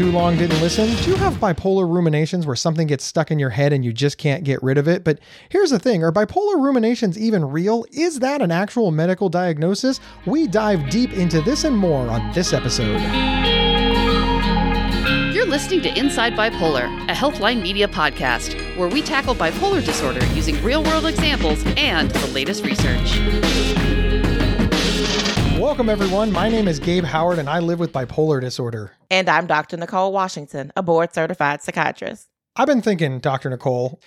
too long, didn't listen? Do you have bipolar ruminations where something gets stuck in your head and you just can't get rid of it? But here's the thing are bipolar ruminations even real? Is that an actual medical diagnosis? We dive deep into this and more on this episode. You're listening to Inside Bipolar, a Healthline Media podcast, where we tackle bipolar disorder using real world examples and the latest research. Welcome, everyone. My name is Gabe Howard, and I live with bipolar disorder. And I'm Dr. Nicole Washington, a board certified psychiatrist. I've been thinking, Dr. Nicole,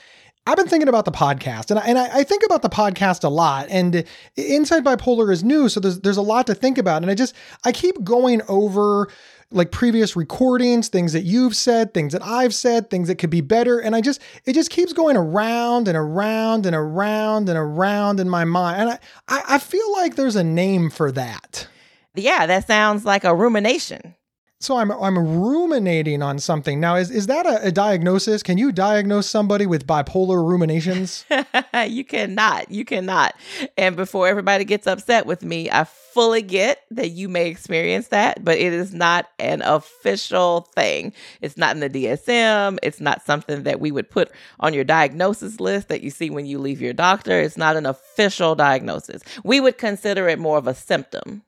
I've been thinking about the podcast, and I, and I, I think about the podcast a lot. And Inside Bipolar is new, so there's there's a lot to think about. And I just I keep going over like previous recordings, things that you've said, things that I've said, things that could be better. And I just, it just keeps going around and around and around and around in my mind. And I, I, I feel like there's a name for that. Yeah, that sounds like a rumination. So I'm I'm ruminating on something. Now is is that a, a diagnosis? Can you diagnose somebody with bipolar ruminations? you cannot. You cannot. And before everybody gets upset with me, I fully get that you may experience that, but it is not an official thing. It's not in the DSM. It's not something that we would put on your diagnosis list that you see when you leave your doctor. It's not an official diagnosis. We would consider it more of a symptom.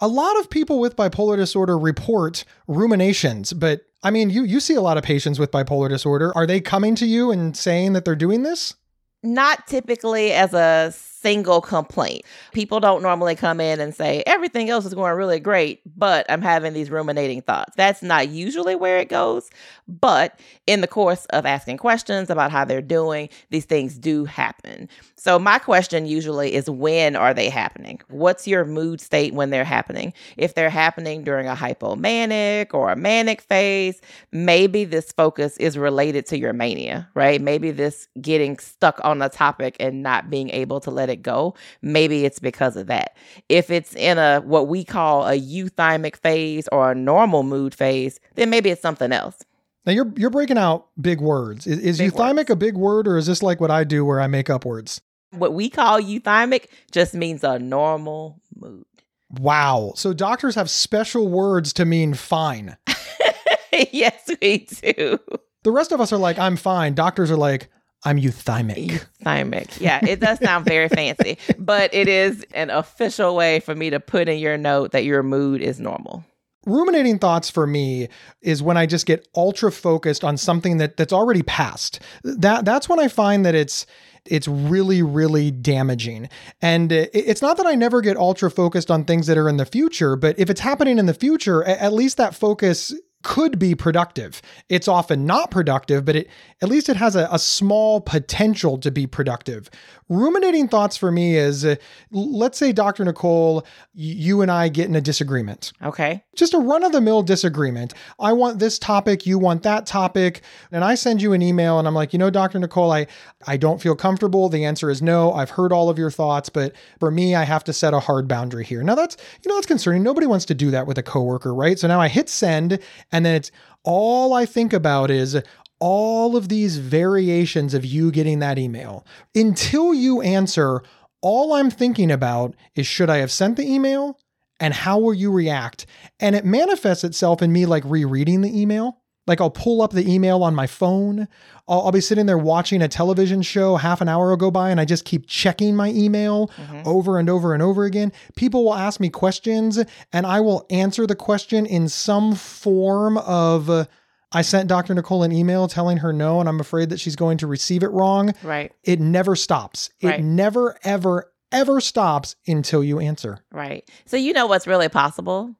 A lot of people with bipolar disorder report ruminations, but I mean, you you see a lot of patients with bipolar disorder. Are they coming to you and saying that they're doing this? Not typically as a single complaint. People don't normally come in and say, everything else is going really great, but I'm having these ruminating thoughts. That's not usually where it goes. But in the course of asking questions about how they're doing, these things do happen. So, my question usually is when are they happening? What's your mood state when they're happening? If they're happening during a hypomanic or a manic phase, maybe this focus is related to your mania, right? Maybe this getting stuck on a topic and not being able to let it go, maybe it's because of that. If it's in a what we call a euthymic phase or a normal mood phase, then maybe it's something else. Now you're you're breaking out big words. Is, is big euthymic words. a big word, or is this like what I do where I make up words? What we call euthymic just means a normal mood. Wow. So doctors have special words to mean fine. yes, we do. The rest of us are like, I'm fine. Doctors are like, I'm euthymic. Euthymic. Yeah, it does sound very fancy, but it is an official way for me to put in your note that your mood is normal. Ruminating thoughts for me is when I just get ultra focused on something that that's already passed. That that's when I find that it's it's really really damaging and it's not that i never get ultra focused on things that are in the future but if it's happening in the future at least that focus could be productive. It's often not productive, but it at least it has a, a small potential to be productive. Ruminating thoughts for me is uh, let's say, Dr. Nicole, you and I get in a disagreement. Okay. Just a run of the mill disagreement. I want this topic, you want that topic. And I send you an email and I'm like, you know, Dr. Nicole, I, I don't feel comfortable. The answer is no. I've heard all of your thoughts, but for me, I have to set a hard boundary here. Now that's, you know, that's concerning. Nobody wants to do that with a coworker, right? So now I hit send and then it's all I think about is all of these variations of you getting that email. Until you answer, all I'm thinking about is should I have sent the email and how will you react? And it manifests itself in me like rereading the email. Like I'll pull up the email on my phone. I'll, I'll, be sitting there watching a television show, half an hour will go by, and I just keep checking my email mm-hmm. over and over and over again. People will ask me questions, and I will answer the question in some form of. I sent Dr. Nicole an email telling her no, and I'm afraid that she's going to receive it wrong. Right. It never stops. It right. never, ever, ever stops until you answer. Right. So, you know what's really possible?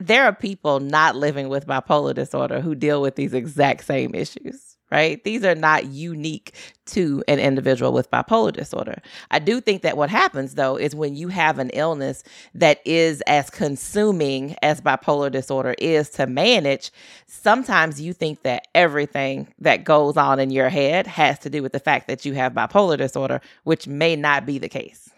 There are people not living with bipolar disorder who deal with these exact same issues right? These are not unique to an individual with bipolar disorder. I do think that what happens though is when you have an illness that is as consuming as bipolar disorder is to manage, sometimes you think that everything that goes on in your head has to do with the fact that you have bipolar disorder, which may not be the case.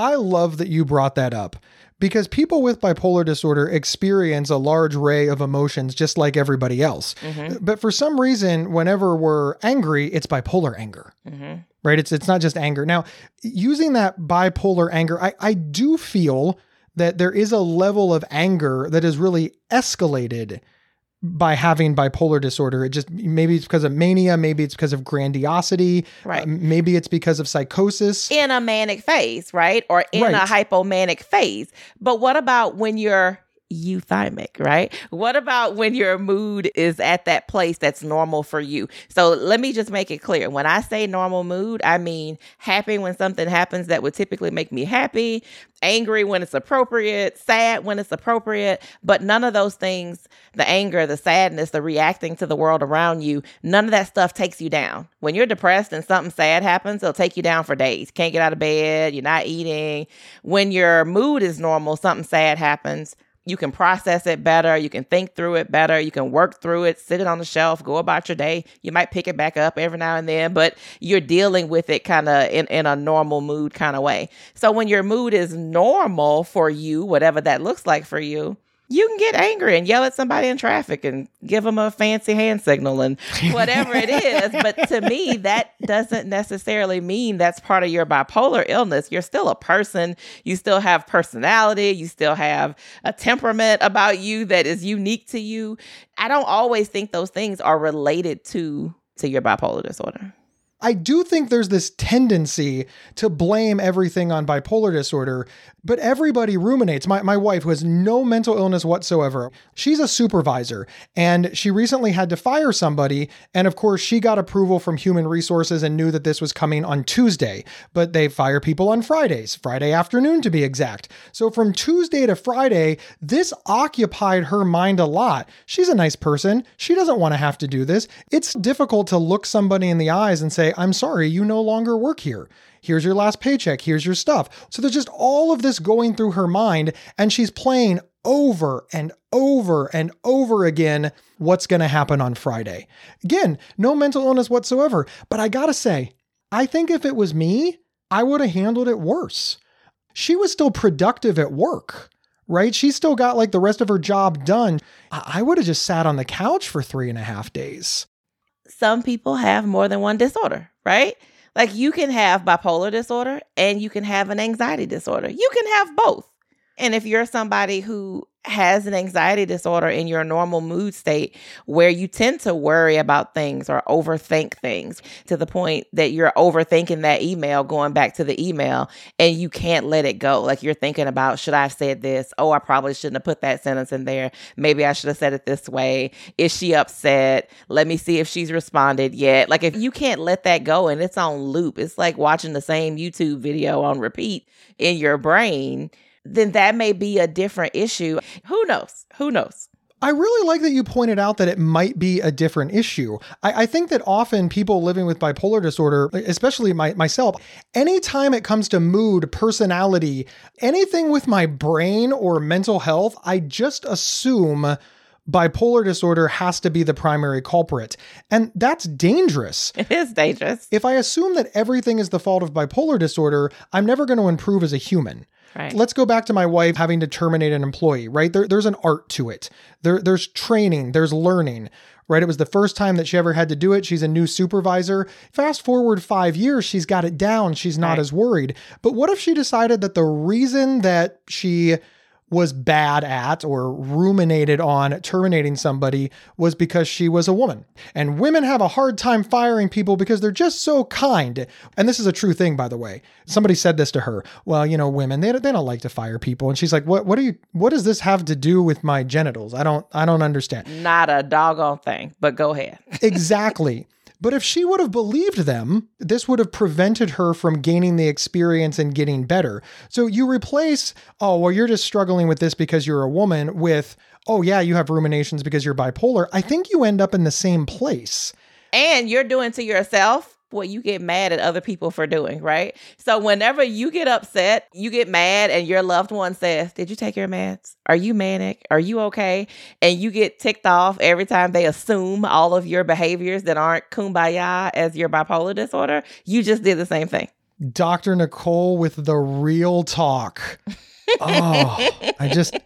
I love that you brought that up because people with bipolar disorder experience a large array of emotions just like everybody else. Mm-hmm. But for some reason, whenever we're angry, it's bipolar anger. Mm-hmm. Right? It's it's not just anger. Now, using that bipolar anger, I, I do feel that there is a level of anger that is really escalated by having bipolar disorder. It just maybe it's because of mania, maybe it's because of grandiosity, Right. uh, maybe it's because of psychosis. in a manic phase, right? Or in a hypomanic phase. But what about when you're euthymic, right? What about when your mood is at that place that's normal for you? So let me just make it clear. When I say normal mood, I mean happy when something happens that would typically make me happy, angry when it's appropriate, sad when it's appropriate, but none of those things, the anger, the sadness, the reacting to the world around you, none of that stuff takes you down. When you're depressed and something sad happens, it'll take you down for days. Can't get out of bed, you're not eating. When your mood is normal, something sad happens, you can process it better. You can think through it better. You can work through it, sit it on the shelf, go about your day. You might pick it back up every now and then, but you're dealing with it kind of in, in a normal mood kind of way. So when your mood is normal for you, whatever that looks like for you, you can get angry and yell at somebody in traffic and give them a fancy hand signal and whatever it is. But to me, that doesn't necessarily mean that's part of your bipolar illness. You're still a person. You still have personality. You still have a temperament about you that is unique to you. I don't always think those things are related to to your bipolar disorder. I do think there's this tendency to blame everything on bipolar disorder, but everybody ruminates. My, my wife, who has no mental illness whatsoever, she's a supervisor and she recently had to fire somebody. And of course, she got approval from human resources and knew that this was coming on Tuesday, but they fire people on Fridays, Friday afternoon to be exact. So from Tuesday to Friday, this occupied her mind a lot. She's a nice person. She doesn't want to have to do this. It's difficult to look somebody in the eyes and say, I'm sorry, you no longer work here. Here's your last paycheck. Here's your stuff. So there's just all of this going through her mind, and she's playing over and over and over again what's going to happen on Friday. Again, no mental illness whatsoever. But I got to say, I think if it was me, I would have handled it worse. She was still productive at work, right? She still got like the rest of her job done. I I would have just sat on the couch for three and a half days. Some people have more than one disorder, right? Like you can have bipolar disorder and you can have an anxiety disorder. You can have both. And if you're somebody who has an anxiety disorder in your normal mood state where you tend to worry about things or overthink things to the point that you're overthinking that email going back to the email and you can't let it go. Like you're thinking about, should I have said this? Oh, I probably shouldn't have put that sentence in there. Maybe I should have said it this way. Is she upset? Let me see if she's responded yet. Like if you can't let that go and it's on loop, it's like watching the same YouTube video on repeat in your brain then that may be a different issue. Who knows? Who knows? I really like that you pointed out that it might be a different issue. I, I think that often people living with bipolar disorder, especially my, myself, anytime it comes to mood, personality, anything with my brain or mental health, I just assume bipolar disorder has to be the primary culprit. And that's dangerous. It is dangerous. If I assume that everything is the fault of bipolar disorder, I'm never going to improve as a human. Right. Let's go back to my wife having to terminate an employee, right? There, there's an art to it. There, there's training, there's learning, right? It was the first time that she ever had to do it. She's a new supervisor. Fast forward five years, she's got it down. She's not Right. as worried. But what if she decided that the reason that she was bad at or ruminated on terminating somebody was because she was a woman. And women have a hard time firing people because they're just so kind. And this is a true thing, by the way. Somebody said this to her. Well, you know, women, they, they don't like to fire people. And she's like, what, what do you, what does this have to do with my genitals? I don't, I don't understand. Not a doggone thing, but go ahead. Exactly. But if she would have believed them, this would have prevented her from gaining the experience and getting better. So you replace, oh, well, you're just struggling with this because you're a woman, with, oh, yeah, you have ruminations because you're bipolar. I think you end up in the same place. And you're doing to yourself what you get mad at other people for doing, right? So whenever you get upset, you get mad and your loved one says, Did you take your meds? Are you manic? Are you okay? And you get ticked off every time they assume all of your behaviors that aren't kumbaya as your bipolar disorder. You just did the same thing. Dr. Nicole with the real talk. Oh, I just,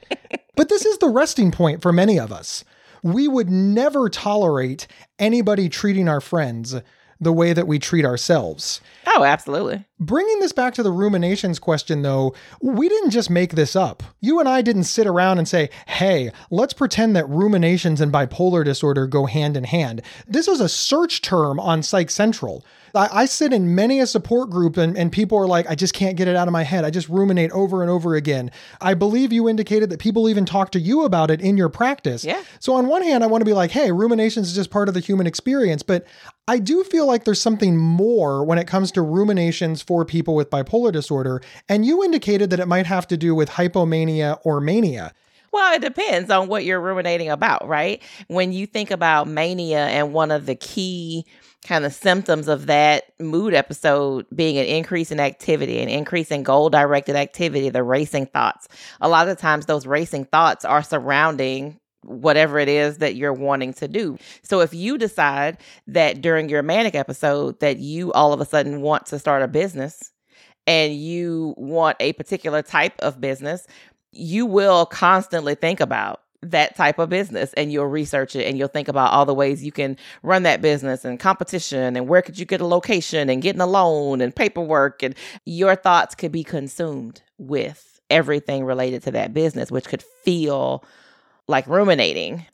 but this is the resting point for many of us. We would never tolerate anybody treating our friends the way that we treat ourselves. Oh, absolutely. Bringing this back to the ruminations question, though, we didn't just make this up. You and I didn't sit around and say, hey, let's pretend that ruminations and bipolar disorder go hand in hand. This is a search term on Psych Central. I, I sit in many a support group and, and people are like, I just can't get it out of my head. I just ruminate over and over again. I believe you indicated that people even talk to you about it in your practice. Yeah. So on one hand, I want to be like, hey, ruminations is just part of the human experience, but I do feel like there's something more when it comes to ruminations for people with bipolar disorder. And you indicated that it might have to do with hypomania or mania. Well, it depends on what you're ruminating about, right? When you think about mania and one of the key kind of symptoms of that mood episode being an increase in activity, an increase in goal directed activity, the racing thoughts. A lot of times, those racing thoughts are surrounding whatever it is that you're wanting to do. So if you decide that during your manic episode that you all of a sudden want to start a business and you want a particular type of business, you will constantly think about that type of business and you'll research it and you'll think about all the ways you can run that business and competition and where could you get a location and getting a loan and paperwork and your thoughts could be consumed with everything related to that business which could feel like ruminating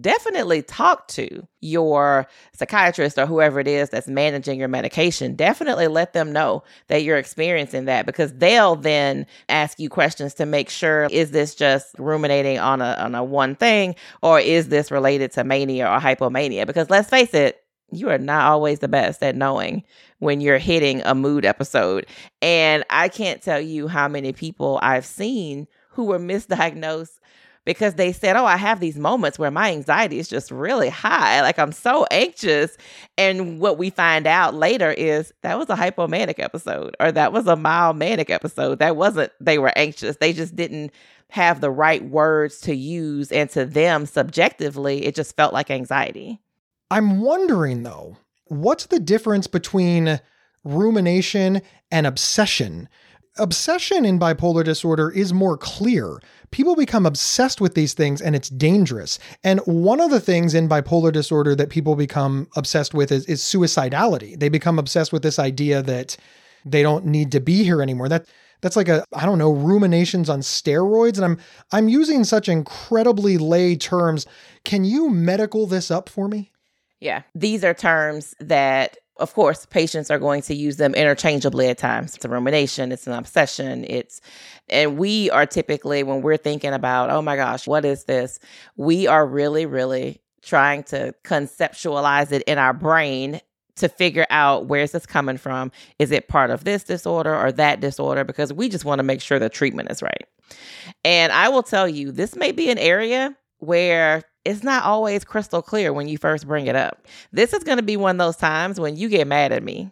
definitely talk to your psychiatrist or whoever it is that's managing your medication. Definitely let them know that you're experiencing that because they'll then ask you questions to make sure is this just ruminating on a on a one thing or is this related to mania or hypomania? Because let's face it, you are not always the best at knowing when you're hitting a mood episode. And I can't tell you how many people I've seen who were misdiagnosed because they said, Oh, I have these moments where my anxiety is just really high. Like I'm so anxious. And what we find out later is that was a hypomanic episode or that was a mild manic episode. That wasn't, they were anxious. They just didn't have the right words to use. And to them, subjectively, it just felt like anxiety. I'm wondering though, what's the difference between rumination and obsession? Obsession in bipolar disorder is more clear people become obsessed with these things and it's dangerous. And one of the things in bipolar disorder that people become obsessed with is, is suicidality. They become obsessed with this idea that they don't need to be here anymore. That that's like a I don't know ruminations on steroids and I'm I'm using such incredibly lay terms. Can you medical this up for me? Yeah. These are terms that of course, patients are going to use them interchangeably at times. It's a rumination, it's an obsession, it's, and we are typically, when we're thinking about, oh my gosh, what is this? We are really, really trying to conceptualize it in our brain to figure out where's this coming from. Is it part of this disorder or that disorder? Because we just want to make sure the treatment is right. And I will tell you, this may be an area where it's not always crystal clear when you first bring it up. This is going to be one of those times when you get mad at me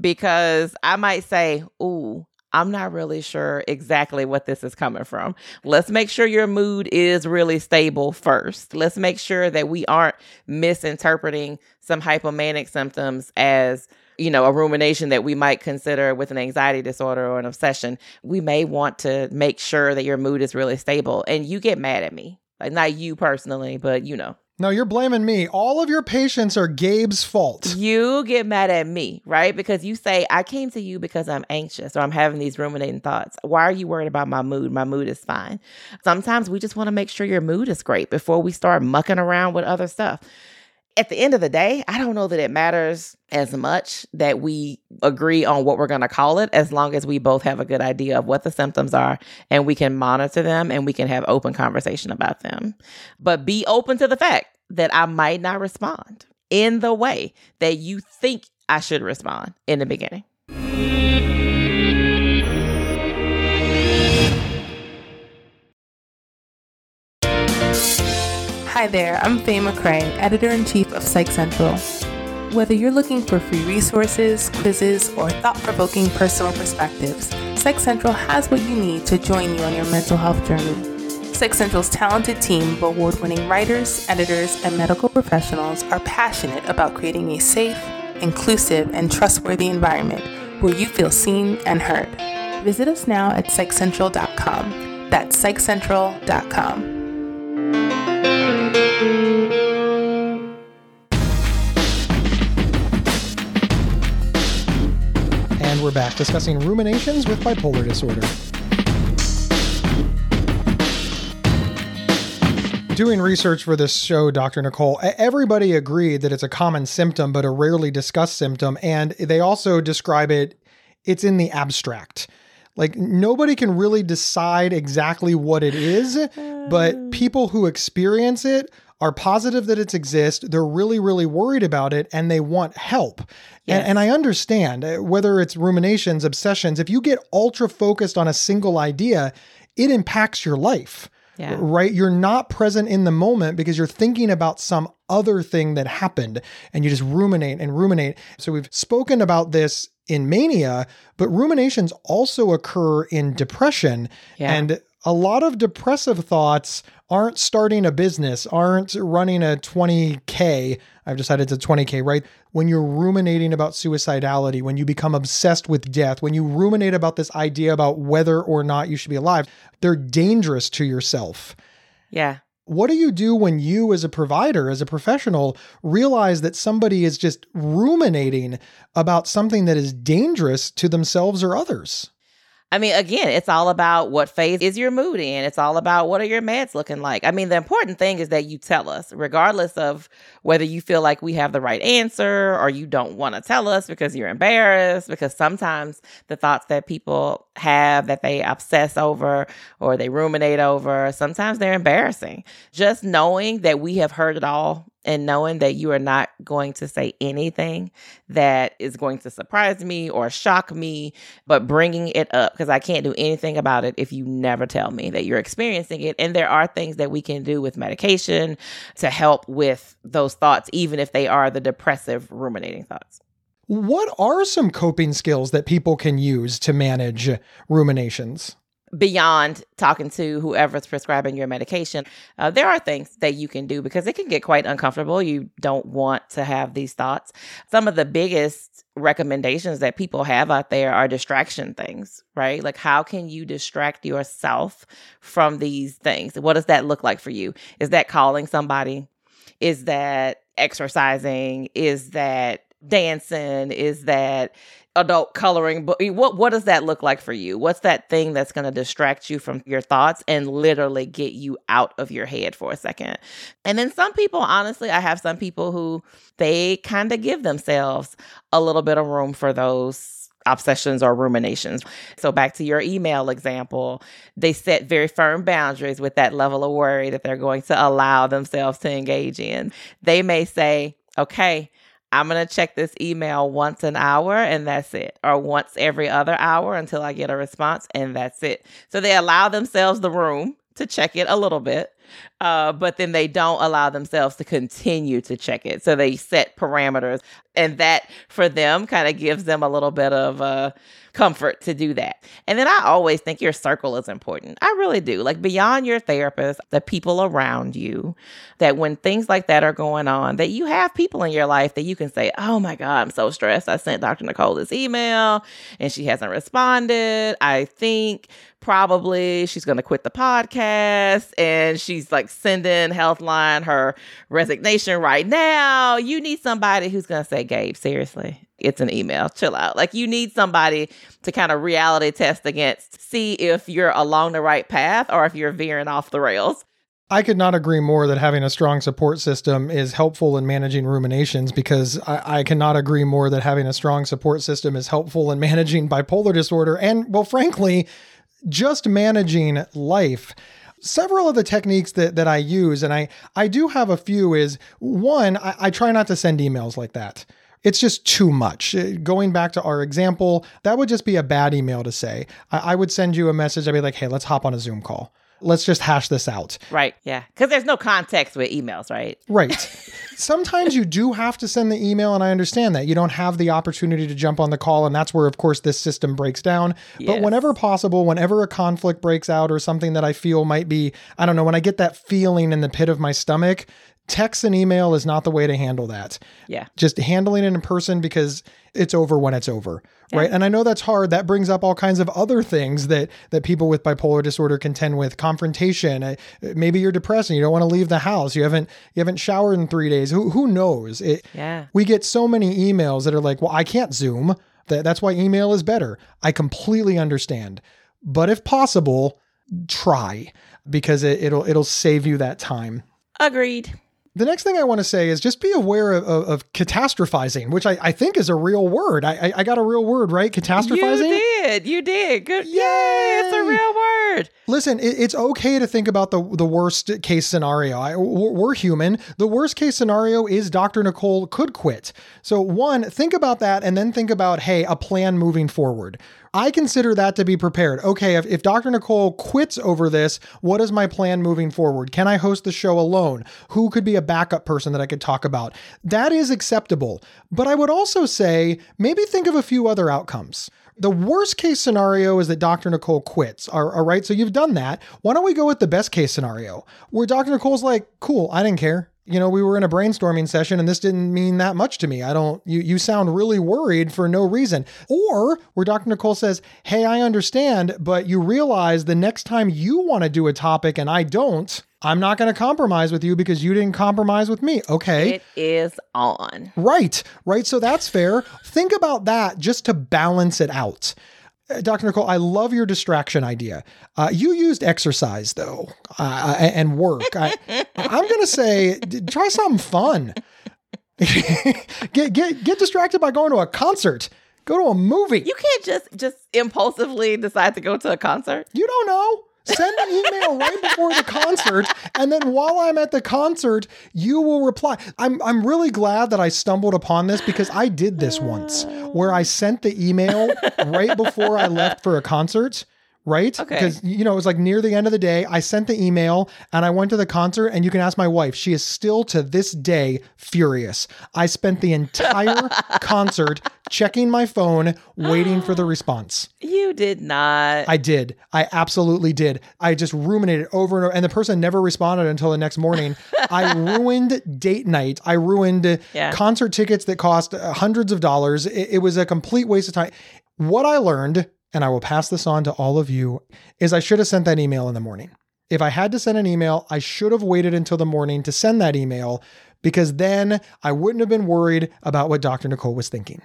because I might say, Ooh, I'm not really sure exactly what this is coming from. Let's make sure your mood is really stable first. Let's make sure that we aren't misinterpreting some hypomanic symptoms as you know, a rumination that we might consider with an anxiety disorder or an obsession, we may want to make sure that your mood is really stable. And you get mad at me like not you personally, but you know. No, you're blaming me. All of your patients are Gabe's fault. You get mad at me, right? Because you say, I came to you because I'm anxious or I'm having these ruminating thoughts. Why are you worried about my mood? My mood is fine. Sometimes we just want to make sure your mood is great before we start mucking around with other stuff at the end of the day, I don't know that it matters as much that we agree on what we're going to call it as long as we both have a good idea of what the symptoms are and we can monitor them and we can have open conversation about them. But be open to the fact that I might not respond in the way that you think I should respond in the beginning. Hi there, I'm Faye McCray, editor in chief of Psych Central. Whether you're looking for free resources, quizzes, or thought provoking personal perspectives, Psych Central has what you need to join you on your mental health journey. Psych Central's talented team of award winning writers, editors, and medical professionals are passionate about creating a safe, inclusive, and trustworthy environment where you feel seen and heard. Visit us now at psychcentral.com. That's psychcentral.com. we're back discussing ruminations with bipolar disorder. Doing research for this show, Dr. Nicole, everybody agreed that it's a common symptom, but a rarely discussed symptom. And they also describe it, it's in the abstract. Like nobody can really decide exactly what it is, but hmm. people who experience it are positive that it exists. They're really, really worried about it and they want help. Yes. And, and I understand uh, whether it's ruminations, obsessions, if you get ultra focused on a single idea, it impacts your life. Yeah. Right? You're not present in the moment because you're thinking about some other thing that happened and you just ruminate and ruminate. So we've spoken about this in mania, but ruminations also occur in depression. Yeah. And a lot of depressive thoughts aren't starting a business, aren't running a 20K. I've decided it's a 20K, right? When you're ruminating about suicidality, when you become obsessed with death, when you ruminate about this idea about whether or not you should be alive, they're dangerous to yourself. Yeah. What do you do when you, as a provider, as a professional, realize that somebody is just ruminating about something that is dangerous to themselves or others? I mean, again, it's all about what phase is your mood in. It's all about what are your meds looking like. I mean, the important thing is that you tell us, regardless of whether you feel like we have the right answer or you don't want to tell us because you're embarrassed. Because sometimes the thoughts that people have that they obsess over or they ruminate over, sometimes they're embarrassing. Just knowing that we have heard it all and knowing that you are not going to say anything that is going to surprise me or shock me, but bringing it up because I can't do anything about it if you never tell me that you're experiencing it. And there are things that we can do with medication to help with those thoughts, even if they are the depressive, ruminating thoughts. What are some coping skills that people can use to manage ruminations? Beyond talking to whoever's prescribing your medication, uh, there are things that you can do because it can get quite uncomfortable. You don't want to have these thoughts. Some of the biggest recommendations that people have out there are distraction things, right? Like, how can you distract yourself from these things? What does that look like for you? Is that calling somebody? Is that exercising? Is that dancing? Is that adult coloring book what what does that look like for you what's that thing that's going to distract you from your thoughts and literally get you out of your head for a second and then some people honestly i have some people who they kind of give themselves a little bit of room for those obsessions or ruminations. So back to your email example, they set very firm boundaries with that level of worry that they're going to allow themselves to engage in. They may say, "Okay, I'm going to check this email once an hour and that's it, or once every other hour until I get a response and that's it. So they allow themselves the room to check it a little bit, uh, but then they don't allow themselves to continue to check it. So they set parameters, and that for them kind of gives them a little bit of uh, comfort to do that. And then I always think your circle is important. I really do. Like beyond your therapist, the people around you, that when things like that are going on, that you have people in your life that you can say, Oh my God, I'm so stressed. I sent Dr. Nicole this email and she hasn't responded. I think probably she's going to quit the podcast and she's like sending Healthline her resignation right now. You need somebody who's going to say, Gabe, seriously, it's an email. Chill out. Like you need somebody to kind of reality test against, see if you're along the right path or if you're veering off the rails. I could not agree more that having a strong support system is helpful in managing ruminations because I, I, cannot agree more that having a strong support system is helpful in managing bipolar disorder and, well, frankly, just managing life several of the techniques that, that I use, and I, I do have a few, is one, I, I try not to send emails like that. It's just too much. Uh, going back to our example, that would just be a bad email to say. I would send you a message. I'd be like, hey, let's hop on a Zoom call let's just hash this out. Right. Yeah. Because there's no context with emails, right? Right. Sometimes you do have to send the email, and I understand that. You don't have the opportunity to jump on the call, and that's where, of course, this system breaks down. Yes. But whenever possible, whenever a conflict breaks out or something that I feel might be, I don't know, when I get that feeling in the pit of my stomach, text and email is not the way to handle that. Yeah. Just handling it in person because it's over when it's over. Yeah. Right. And I know that's hard. That brings up all kinds of other things that that people with bipolar disorder contend with. Confrontation. Uh, maybe you're depressed and you don't want to leave the house. You haven't you haven't showered in three days. Who who knows? It, yeah. We get so many emails that are like, well, I can't Zoom. That, that's why email is better. I completely understand. But if possible, try because it, it'll it'll save you that time. Agreed. The next thing I want to say is just be aware of, of, of catastrophizing, which I, I think is a real word. I, I, I got a real word, right? Catastrophizing. You did. You did. Good. Yay! It's a real word. Listen, it, it's okay to think about the the worst case scenario. I, we're we're human. The worst case scenario is Dr. Nicole could quit. So one, think about that, and then think about hey, a plan moving forward. I consider that to be prepared. Okay, if, if Dr. Nicole quits over this, what is my plan moving forward? Can I host the show alone? Who could be a backup person that I could talk about? That is acceptable. But I would also say maybe think of a few other outcomes. The worst case scenario is that Dr. Nicole quits. All right, so you've done that. Why don't we go with the best case scenario where Dr. Nicole's like, cool, I didn't care. You know, we were in a brainstorming session and this didn't mean that much to me. I don't, you, you sound really worried for no reason. Or where Dr. Nicole says, hey, I understand, but you realize the next time you want to do a topic and I don't, I'm not going to compromise with you because you didn't compromise with me. Okay. It is on. Right, right. So that's fair. Think about that just to balance it out. Uh, Dr. Nicole, I love your distraction idea. Uh, you used exercise though, uh, and work. I, I'm going to say, try something fun. get get get distracted by going to a concert. Go to a movie. You can't just just impulsively decide to go to a concert. You don't know. Send an email right before the concert, and then while I'm at the concert, you will reply. I'm I'm really glad that I stumbled upon this because I did this once, where I sent the email right before I left for a concert. Right? Okay. Because you know, it was like near the end of the day. I sent the email and I went to the concert, and you can ask my wife. She is still to this day furious. I spent the entire concert checking my phone, waiting for the response. You did not. I did. I absolutely did. I just ruminated over and over, and the person never responded until the next morning. I ruined date night. I ruined Yeah. concert tickets that cost uh, hundreds of dollars. It, it was a complete waste of time. What I learned, and I will pass this on to all of you, is I should have sent that email in the morning. If I had to send an email, I should have waited until the morning to send that email because then I wouldn't have been worried about what Dr. Nicole was thinking.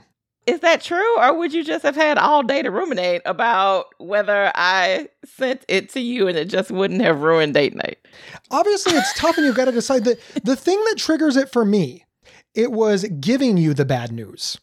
Is that true? Or would you just have had all day to ruminate about whether I sent it to you and it just wouldn't have ruined date night? obviously it's tough and you've got to decide the the thing that triggers it for me it was giving you the bad news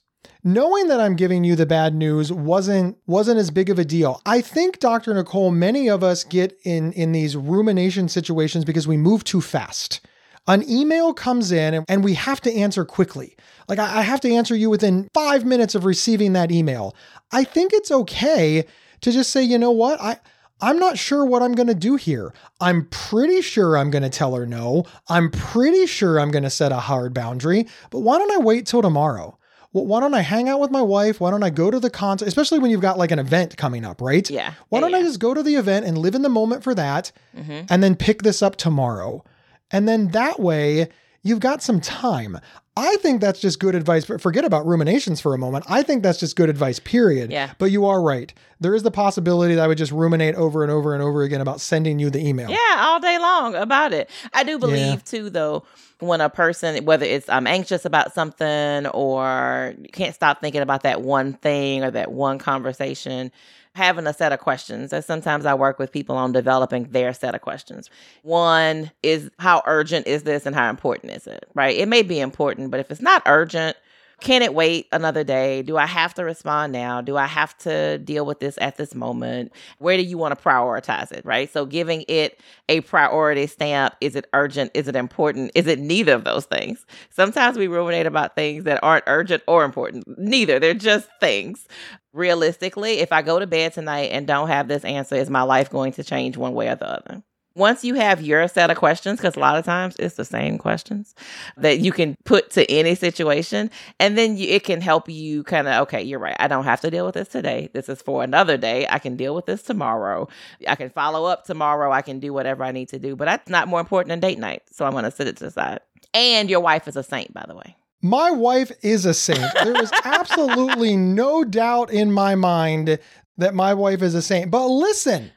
knowing that i'm giving you the bad news wasn't wasn't as big of a deal i think dr nicole many of us get in in these rumination situations because we move too fast an email comes in and- we have to answer quickly. Like, I I have to answer you within five minutes of receiving that email. I think it's okay to just say, you know what? I, I'm not sure what I'm going to do here. I'm pretty sure I'm going to tell her no. I'm pretty sure I'm going to set a hard boundary, but why don't I wait till tomorrow? Well, why don't I hang out with my wife? Why don't I go to the concert? Especially when you've got like an event coming up, right? Yeah. Why Yeah, don't I just go to the event and live in the moment for that Mhm. and then pick this up tomorrow? And then that way you've got some time. I think that's just good advice. But forget about ruminations for a moment. I think that's just good advice, period. Yeah. But you are right. There is the possibility that I would just ruminate over and over and over again about sending you the email. Yeah, all day long about it. I do believe Yeah. too, though, when a person, whether it's I'm anxious about something or can't stop thinking about that one thing or that one conversation, having a set of questions. And sometimes I work with people on developing their set of questions. One is how urgent is this and how important is it? Right? It may be important, but if it's not urgent, can it wait another day? Do I have to respond now? Do I have to deal with this at this moment? Where do you want to prioritize it? Right. So giving it a priority stamp is it urgent? Is it important? Is it neither of those things? Sometimes we ruminate about things that aren't urgent or important. Neither. They're just things. Realistically, if I go to bed tonight and don't have this answer, is my life going to change one way or the other? Once you have your set of questions, because a lot of times it's the same questions that you can put to any situation, and then you, it can help you kind of, okay, you're right. I don't have to deal with this today. This is for another day. I can deal with this tomorrow. I can follow up tomorrow. I can do whatever I need to do, but that's not more important than date night. So I'm going to sit it to the side. And your wife is a saint, by the way. My wife is a saint. There is absolutely no doubt in my mind that my wife is a saint. But listen,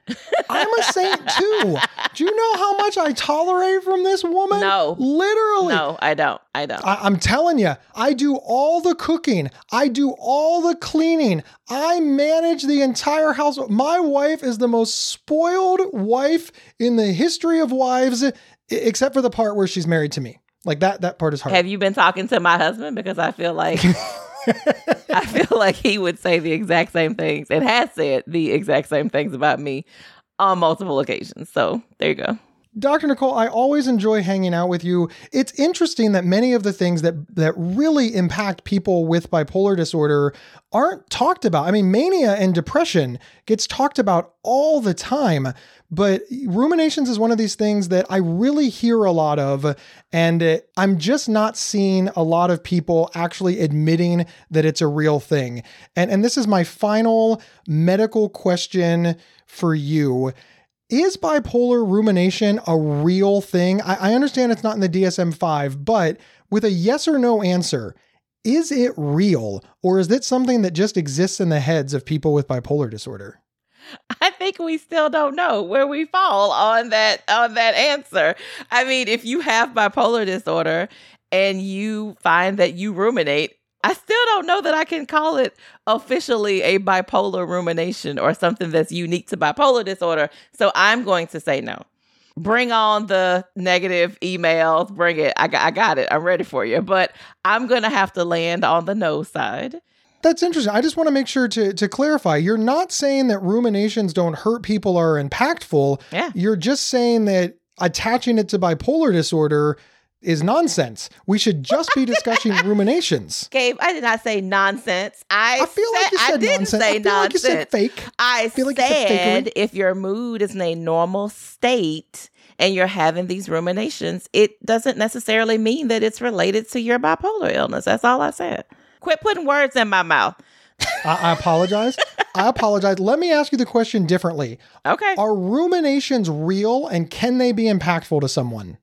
I'm a saint too. Do you know how much I tolerate from this woman? No. Literally. No, I don't. I don't. I, am telling you, I do all the cooking. I do all the cleaning. I manage the entire house. My wife is the most spoiled wife in the history of wives, except for the part where she's married to me. Like that, that part is hard. Have you been talking to my husband? Because I feel like I feel like he would say the exact same things and has said the exact same things about me on multiple occasions. So there you go. Dr. Nicole, I always enjoy hanging out with you. It's interesting that many of the things that that really impact people with bipolar disorder aren't talked about. I mean, mania and depression gets talked about all the time, but ruminations is one of these things that I really hear a lot of and I'm just not seeing a lot of people actually admitting that it's a real thing. And and this is my final medical question for you is bipolar rumination a real thing? I, I understand it's not in the DSM 5, but with a yes or no answer, is it real or is it something that just exists in the heads of people with bipolar disorder? I think we still don't know where we fall on that on that answer. I mean, if you have bipolar disorder and you find that you ruminate, I still don't know that I can call it officially a bipolar rumination or something that's unique to bipolar disorder. So I'm going to say no. Bring on the negative emails. Bring it. I got, I got it. I'm ready for you. But I'm going to have to land on the no side. That's interesting. I just want to make sure to, to clarify. You're not saying that ruminations don't hurt people or are impactful. Yeah. You're just saying that attaching it to bipolar disorder is nonsense. We should just be discussing ruminations. Gabe, I did not say nonsense. I, I feel said, like you said I didn't nonsense. say I feel nonsense. like you said fake. I, I feel like said you said if your mood is in a normal state and you're having these ruminations, it doesn't necessarily mean that it's related to your bipolar illness. That's all I said. Quit putting words in my mouth. I, I apologize. I apologize. Let me ask you the question differently. Okay. Are ruminations real and can they be impactful to someone?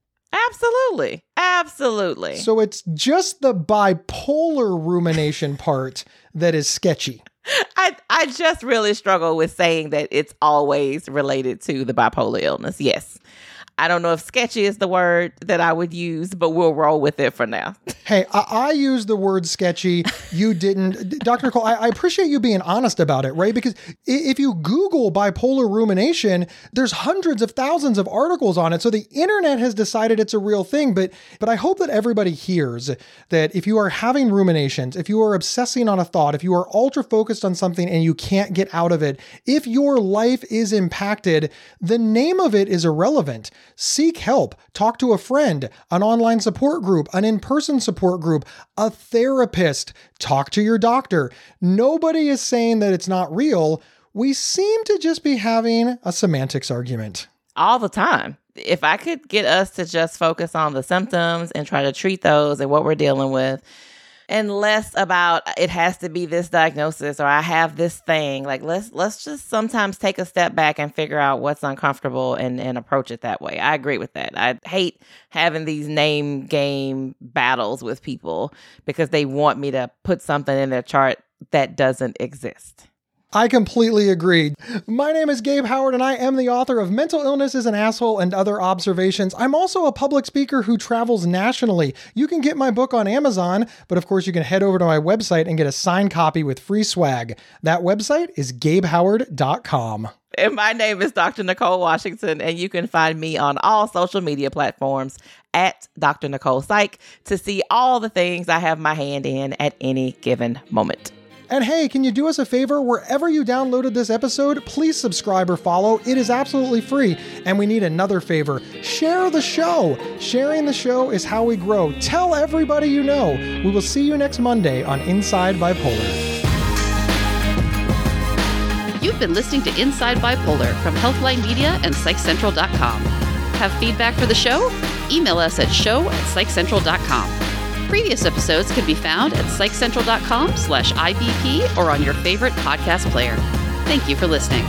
Absolutely. Absolutely. So it's just the bipolar rumination part that is sketchy. I, I just really struggle with saying that it's always related to the bipolar illness. Yes. I don't know if sketchy is the word that I would use, but we'll roll with it for now. hey, I, I use the word sketchy. You didn't. Dr. Cole, I, I, appreciate you being honest about it, right? Because if you Google bipolar rumination, there's hundreds of thousands of articles on it. So the internet has decided it's a real thing. But but I hope that everybody hears that if you are having ruminations, if you are obsessing on a thought, if you are ultra focused on something and you can't get out of it, if your life is impacted, the name of it is irrelevant. Seek help. Talk to a friend, an online support group, an in person support group, a therapist. Talk to your doctor. Nobody is saying that it's not real. We seem to just be having a semantics argument. All the time. If I could get us to just focus on the symptoms and try to treat those and what we're dealing with, and less about it has to be this diagnosis or I have this thing. Like let's let's just sometimes take a step back and figure out what's uncomfortable and and approach it that way. I agree with that. I hate having these name game battles with people because they want me to put something in their chart that doesn't exist. I completely agree. My name is Gabe Howard, and I am the author of Mental Illness is an Asshole and Other Observations. I'm also a public speaker who travels nationally. You can get my book on Amazon, but of course, you can head over to my website and get a signed copy with free swag. That website is gabehoward.com. And my name is Dr. Nicole Washington, and you can find me on all social media platforms at Dr. Nicole Psych to see all the things I have my hand in at any given moment. And hey, can you do us a favor? Wherever you downloaded this episode, please subscribe or follow. It is absolutely free. And we need another favor share the show. Sharing the show is how we grow. Tell everybody you know. We will see you next Monday on Inside Bipolar. You've been listening to Inside Bipolar from Healthline Media and PsychCentral.com. Have feedback for the show? Email us at show at PsychCentral.com. Previous episodes can be found at psychcentral.com slash IBP or on your favorite podcast player. Thank you for listening.